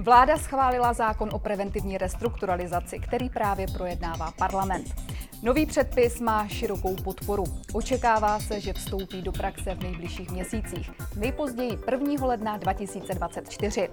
Vláda schválila zákon o preventivní restrukturalizaci, který právě projednává parlament. Nový předpis má širokou podporu. Očekává se, že vstoupí do praxe v nejbližších měsících, nejpozději 1. ledna 2024.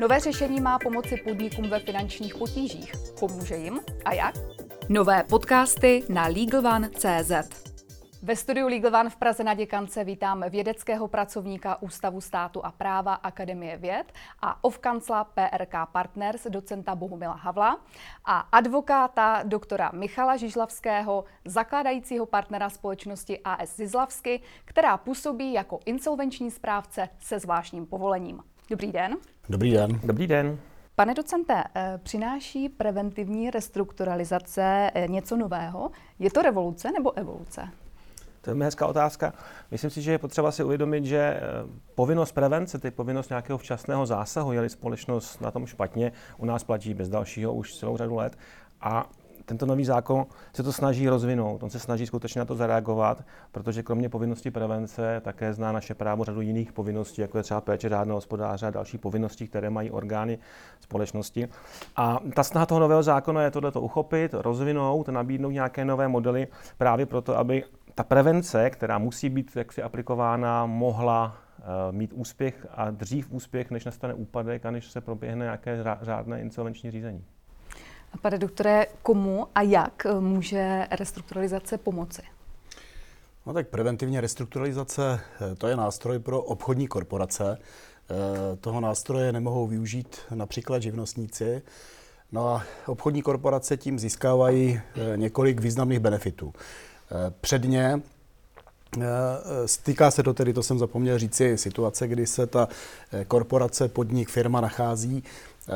Nové řešení má pomoci podnikům ve finančních potížích. Pomůže jim a jak? Nové podcasty na LegalOne.cz. Ve studiu Legal One v Praze na Děkance vítám vědeckého pracovníka Ústavu státu a práva Akademie věd a ovkancla PRK Partners docenta Bohumila Havla a advokáta doktora Michala Žižlavského, zakládajícího partnera společnosti AS Zizlavsky, která působí jako insolvenční správce se zvláštním povolením. Dobrý den. Dobrý den. Dobrý den. Pane docente, eh, přináší preventivní restrukturalizace eh, něco nového? Je to revoluce nebo evoluce? To je hezká otázka. Myslím si, že je potřeba si uvědomit, že eh, povinnost prevence, tedy povinnost nějakého včasného zásahu, je společnost na tom špatně, u nás platí bez dalšího už celou řadu let. A tento nový zákon se to snaží rozvinout, on se snaží skutečně na to zareagovat, protože kromě povinnosti prevence také zná naše právo řadu jiných povinností, jako je třeba péče řádného hospodáře a další povinnosti, které mají orgány společnosti. A ta snaha toho nového zákona je tohleto uchopit, rozvinout, nabídnout nějaké nové modely právě proto, aby ta prevence, která musí být jaksi aplikována, mohla uh, mít úspěch a dřív úspěch, než nastane úpadek a než se proběhne nějaké řádné insolvenční řízení. A pane doktore, komu a jak může restrukturalizace pomoci? No tak preventivně restrukturalizace eh, to je nástroj pro obchodní korporace. Eh, toho nástroje nemohou využít například živnostníci. No a obchodní korporace tím získávají několik významných benefitů. Předně Stýká se to tedy, to jsem zapomněl říci, situace, kdy se ta eh, korporace, podnik, firma nachází eh,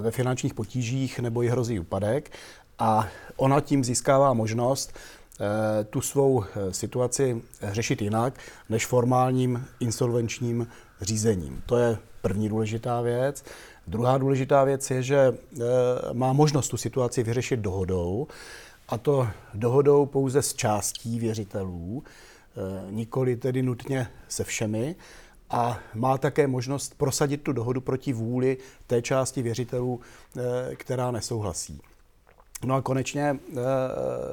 ve finančních potížích nebo jí hrozí úpadek a ona tím získává možnost eh, tu svou situaci řešit jinak než formálním insolvenčním řízením. To je první důležitá věc. Druhá důležitá věc je, že má možnost tu situaci vyřešit dohodou, a to dohodou pouze s částí věřitelů, e, nikoli tedy nutně se všemi, a má také možnost prosadit tu dohodu proti vůli té části věřitelů, e, která nesouhlasí. No a konečně, e,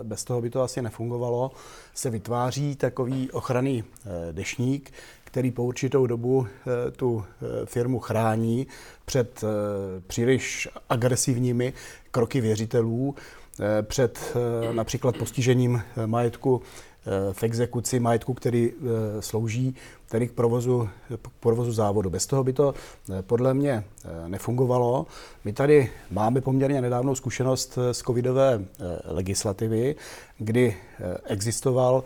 bez toho by to asi nefungovalo, se vytváří takový ochranný dešník, který po určitou dobu tu firmu chrání před příliš agresivními kroky věřitelů, Eh, před eh, například postižením eh, majetku v exekuci majetku, který slouží tedy k provozu, k provozu závodu. Bez toho by to podle mě nefungovalo. My tady máme poměrně nedávnou zkušenost z covidové legislativy, kdy existoval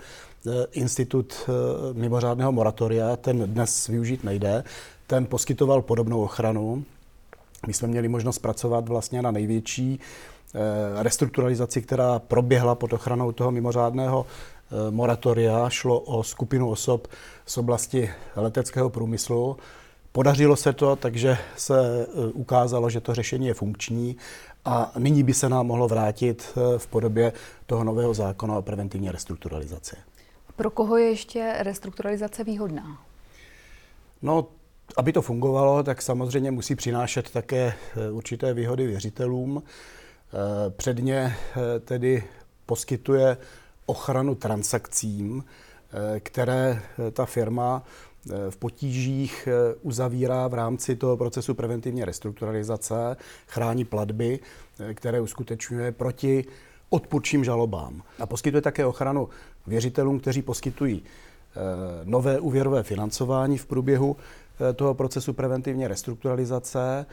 institut mimořádného moratoria, ten dnes využít nejde, ten poskytoval podobnou ochranu. My jsme měli možnost pracovat vlastně na největší Eh, restrukturalizaci, která proběhla pod ochranou toho mimořádného eh, moratoria. Šlo o skupinu osob z oblasti leteckého průmyslu. Podařilo se to, takže se eh, ukázalo, že to řešení je funkční a nyní by se nám mohlo vrátit v podobě toho nového zákona o preventivní restrukturalizaci. Pro koho je ještě restrukturalizace výhodná? No, aby to fungovalo, tak samozřejmě musí přinášet také určité výhody věřitelům. Eh, předně eh, tedy poskytuje ochranu transakcím, eh, které ta firma v potížích uzavírá v rámci toho procesu preventivní restrukturalizace, chrání platby, které uskutečňuje proti odpůrčím žalobám. A poskytuje také ochranu věřitelům, kteří poskytují nové úvěrové financování v průběhu toho procesu preventivní restrukturalizace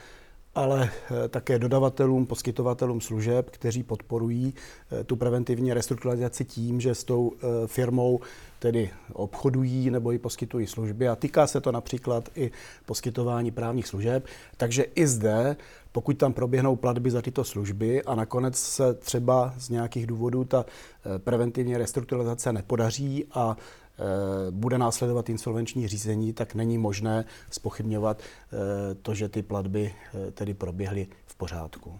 ale eh, také dodavatelům, poskytovatelům služeb, kteří podporují eh, tu preventivní restrukturalizaci tím, že s tou eh, firmou tedy obchodují nebo ji poskytují služby. A týká se to například i poskytování právních služeb. Takže i zde, pokud tam proběhnou platby za tyto služby a nakonec se třeba z nějakých důvodů ta preventivní restrukturalizace nepodaří a bude následovat insolvenční řízení, tak není možné spochybňovat eh, to, že ty platby eh, tedy proběhly v pořádku.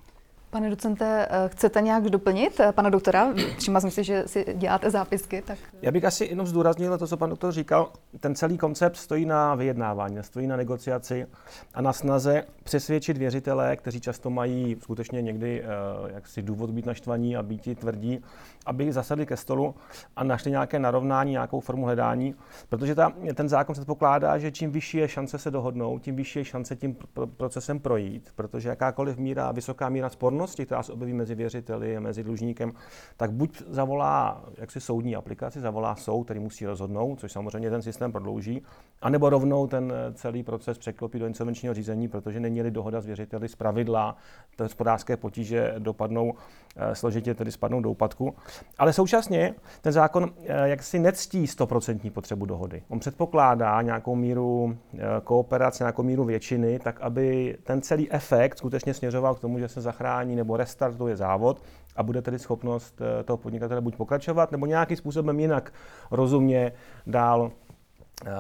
Pane docente, eh, chcete nějak doplnit eh, pana doktora? Všimla jsem si, že si děláte zápisky. Tak... Já bych asi jenom zdůraznil to, co pan doktor říkal. Ten celý koncept stojí na vyjednávání, stojí na negociaci a na snaze přesvědčit věřitele, kteří často mají skutečně někdy eh, jaksi důvod být naštvaní a být tvrdí, aby zasadli ke stolu a našli nějaké narovnání, nějakou formu hledání, protože ta, ten zákon se pokládá, že čím vyšší je šance se dohodnout, tím vyšší je šance tím procesem projít, protože jakákoliv míra, vysoká míra spornosti, která se objeví mezi věřiteli a mezi dlužníkem, tak buď zavolá jaksi soudní aplikaci, zavolá soud, který musí rozhodnout, což samozřejmě ten systém prodlouží, anebo rovnou ten celý proces překlopí do insolvenčního řízení, protože není dohoda s věřiteli z pravidla, hospodářské potíže dopadnou eh, složitě, tedy spadnou do úpadku. Ale současně ten zákon eh, jaksi nectí 100% potřebu dohody. On předpokládá nějakou míru eh, kooperace, nějakou míru většiny, tak aby ten celý efekt skutečně směřoval k tomu, že se zachrání nebo restartuje závod a bude tedy schopnost toho podnikatele buď pokračovat, nebo nějakým způsobem jinak rozumně dál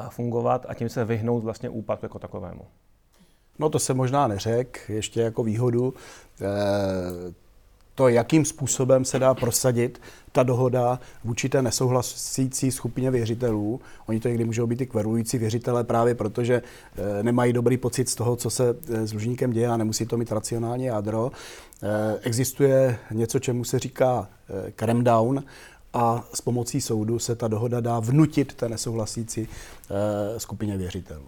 fungovat a tím se vyhnout vlastně úpadku jako takovému. No to se možná neřek, ještě jako výhodu. Eh, to, jakým způsobem se dá prosadit ta dohoda vůči té nesouhlasící skupině věřitelů. Oni to někdy můžou být i kverující věřitelé právě protože eh, nemají dobrý pocit z toho, co se eh, s dlužníkem děje a nemusí to mít racionální jádro. Existuje něco, čemu se říká crem down, a s pomocí soudu se ta dohoda dá vnutit té nesouhlasící skupině věřitelů.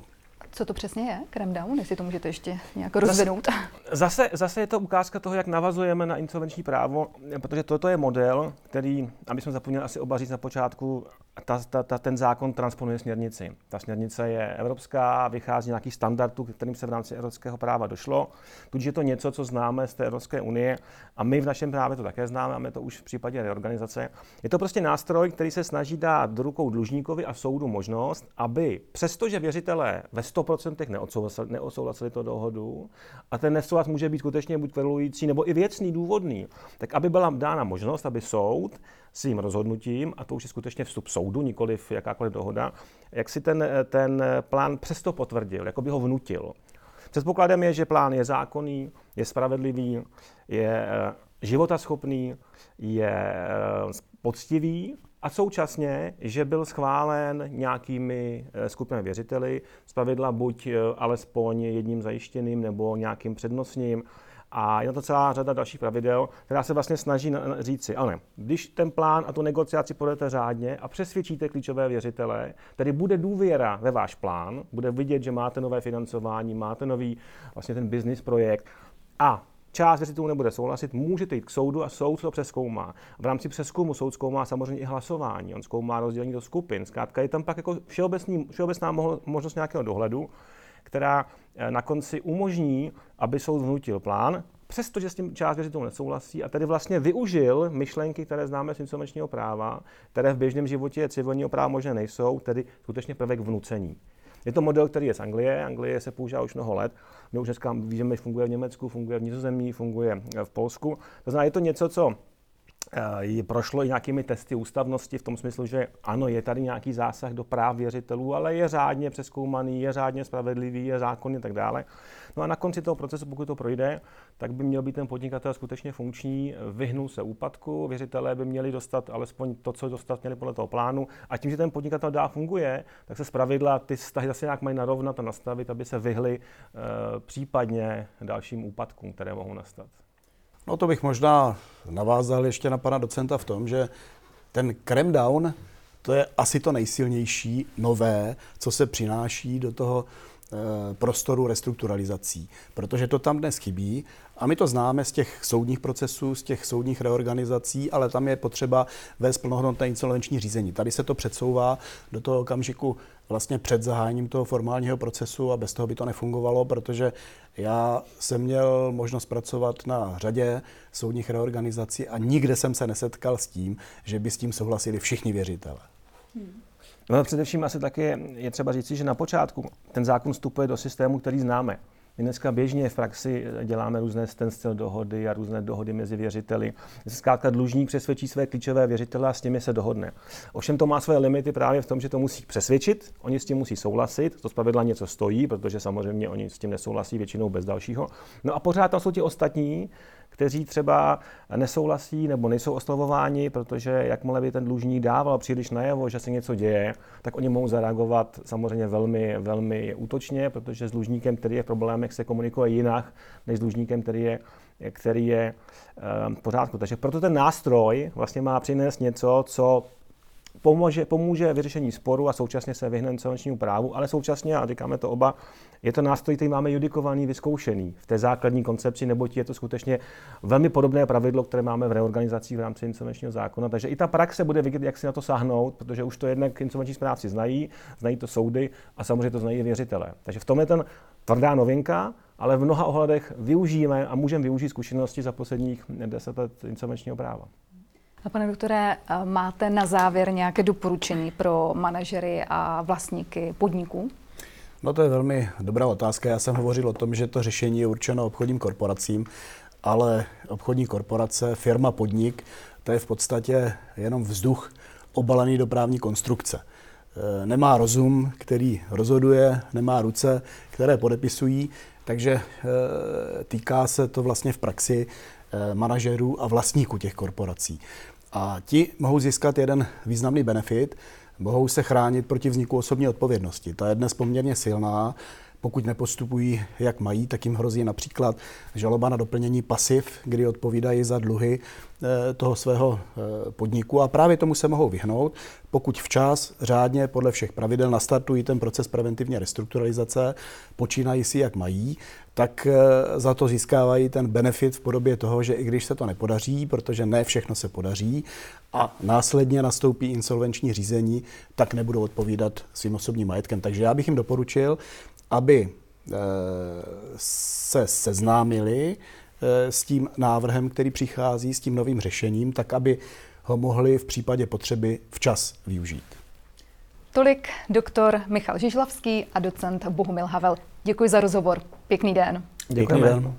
Co to přesně je, creme down, jestli to můžete ještě nějak rozvinout? Zase, zase je to ukázka toho, jak navazujeme na insolvenční právo, protože toto je model, který, aby jsme zapomněli asi oba říct na počátku, ta, ta, ta, ten zákon transponuje směrnici. Ta směrnice je evropská, vychází nějakých standardů, kterým se v rámci evropského práva došlo. Tudíž je to něco, co známe z té Evropské unie a my v našem právě to také známe, máme to už v případě reorganizace. Je to prostě nástroj, který se snaží dát do rukou dlužníkovi a soudu možnost, aby přestože věřitelé ve 100% neodsouhlasili, neodsouhlasili to dohodu a ten nesouhlas může být skutečně buď kverující nebo i věcný, důvodný, tak aby byla dána možnost, aby soud svým rozhodnutím, a to už je skutečně vstup soudu, nikoliv jakákoliv dohoda, jak si ten, ten plán přesto potvrdil, jako by ho vnutil. Předpokladem je, že plán je zákonný, je spravedlivý, je eh, životaschopný, je eh, poctivý a současně, že byl schválen nějakými eh, skupinami věřiteli, zpravidla buď alespoň jedním zajištěným nebo nějakým přednostním, a je na to celá řada dalších pravidel, která se vlastně snaží říci, ale když ten plán a tu negociaci podete řádně a přesvědčíte klíčové věřitele, tedy bude důvěra ve váš plán, bude vidět, že máte nové financování, máte nový vlastně ten business projekt a část věřitelů nebude souhlasit, můžete jít k soudu a soud to přeskoumá. V rámci přeskumu soud zkoumá samozřejmě i hlasování, on zkoumá rozdělení do skupin. Zkrátka je tam pak jako všeobecný, všeobecná možnost nějakého dohledu která eh, na konci umožní, aby soud vnutil plán, přestože s tím část věřitelů nesouhlasí a tedy vlastně využil myšlenky, které známe z insolvenčního práva, které v běžném životě civilního práva možné nejsou, tedy skutečně prvek vnucení. Je to model, který je z Anglie. Anglie se používá už mnoho let. My už dneska víme, že funguje v Německu, funguje v Nizozemí, funguje v Polsku. To znamená, je to něco, co je prošlo i nějakými testy ústavnosti v tom smyslu, že ano, je tady nějaký zásah do práv věřitelů, ale je řádně přeskoumaný, je řádně spravedlivý, je zákonný a tak dále. No a na konci toho procesu, pokud to projde, tak by měl být ten podnikatel skutečně funkční, vyhnul se úpadku, věřitelé by měli dostat alespoň to, co dostat měli podle toho plánu. A tím, že ten podnikatel dá funguje, tak se zpravidla ty vztahy zase nějak mají narovnat a nastavit, aby se vyhly e, případně dalším úpadkům, které mohou nastat. No to bych možná navázal ještě na pana docenta v tom, že ten creme down, to je asi to nejsilnější, nové, co se přináší do toho prostoru restrukturalizací, protože to tam dnes chybí a my to známe z těch soudních procesů, z těch soudních reorganizací, ale tam je potřeba vést plnohodnotné insolvenční řízení. Tady se to předsouvá do toho okamžiku vlastně před zahájením toho formálního procesu a bez toho by to nefungovalo, protože já jsem měl možnost pracovat na řadě soudních reorganizací a nikde jsem se nesetkal s tím, že by s tím souhlasili všichni věřitelé. Hmm. No především asi taky je třeba říci, že na počátku ten zákon vstupuje do systému, který známe. My dneska běžně v praxi děláme různé standstill dohody a různé dohody mezi věřiteli. Zkrátka dlužník přesvědčí své klíčové věřitele a s těmi se dohodne. Ovšem to má své limity právě v tom, že to musí přesvědčit, oni s tím musí souhlasit, to zpravidla něco stojí, protože samozřejmě oni s tím nesouhlasí většinou bez dalšího. No a pořád tam jsou ti ostatní, kteří třeba nesouhlasí nebo nejsou oslovováni, protože jakmile by ten dlužník dával příliš najevo, že se něco děje, tak oni mohou zareagovat samozřejmě velmi, velmi útočně, protože s dlužníkem, který je v problémech, se komunikuje jinak, než s dlužníkem, který je který je ehm, v pořádku. Takže proto ten nástroj vlastně má přinést něco, co pomůže, pomůže vyřešení sporu a současně se vyhne insolvenčnímu právu, ale současně, a říkáme to oba, je to nástroj, který máme judikovaný, vyzkoušený v té základní koncepci, neboť je to skutečně velmi podobné pravidlo, které máme v reorganizacích v rámci insolvenčního zákona. Takže i ta praxe bude vidět, jak si na to sáhnout, protože už to jednak insolvenční správci znají, znají to soudy a samozřejmě to znají i věřitelé. Takže v tom je ten tvrdá novinka, ale v mnoha ohledech využijeme a můžeme využít zkušenosti za posledních deset let insolvenčního práva. A pane doktore, máte na závěr nějaké doporučení pro manažery a vlastníky podniků? No to je velmi dobrá otázka. Já jsem hovořil o tom, že to řešení je určeno obchodním korporacím, ale obchodní korporace, firma, podnik, to je v podstatě jenom vzduch obalený do právní konstrukce. E, nemá rozum, který rozhoduje, nemá ruce, které podepisují, takže e, týká se to vlastně v praxi manažerů a vlastníků těch korporací. A ti mohou získat jeden významný benefit, mohou se chránit proti vzniku osobní odpovědnosti. Ta je dnes poměrně silná. Pokud nepostupují, jak mají, tak jim hrozí například žaloba na doplnění pasiv, kdy odpovídají za dluhy eh, toho svého eh, podniku a právě tomu se mohou vyhnout, pokud včas, řádně, podle všech pravidel nastartují ten proces preventivní restrukturalizace, počínají si, jak mají, tak eh, za to získávají ten benefit v podobě toho, že i když se to nepodaří, protože ne všechno se podaří, a následně nastoupí insolvenční řízení, tak nebudou odpovídat svým osobním majetkem. Takže já bych jim doporučil, aby eh, se seznámili eh, s tím návrhem, který přichází, s tím novým řešením, tak aby ho mohli v případě potřeby včas využít. Tolik doktor Michal Žižlavský a docent Bohumil Havel. Děkuji za rozhovor. Pěkný den. Děkujeme. Pěkný den.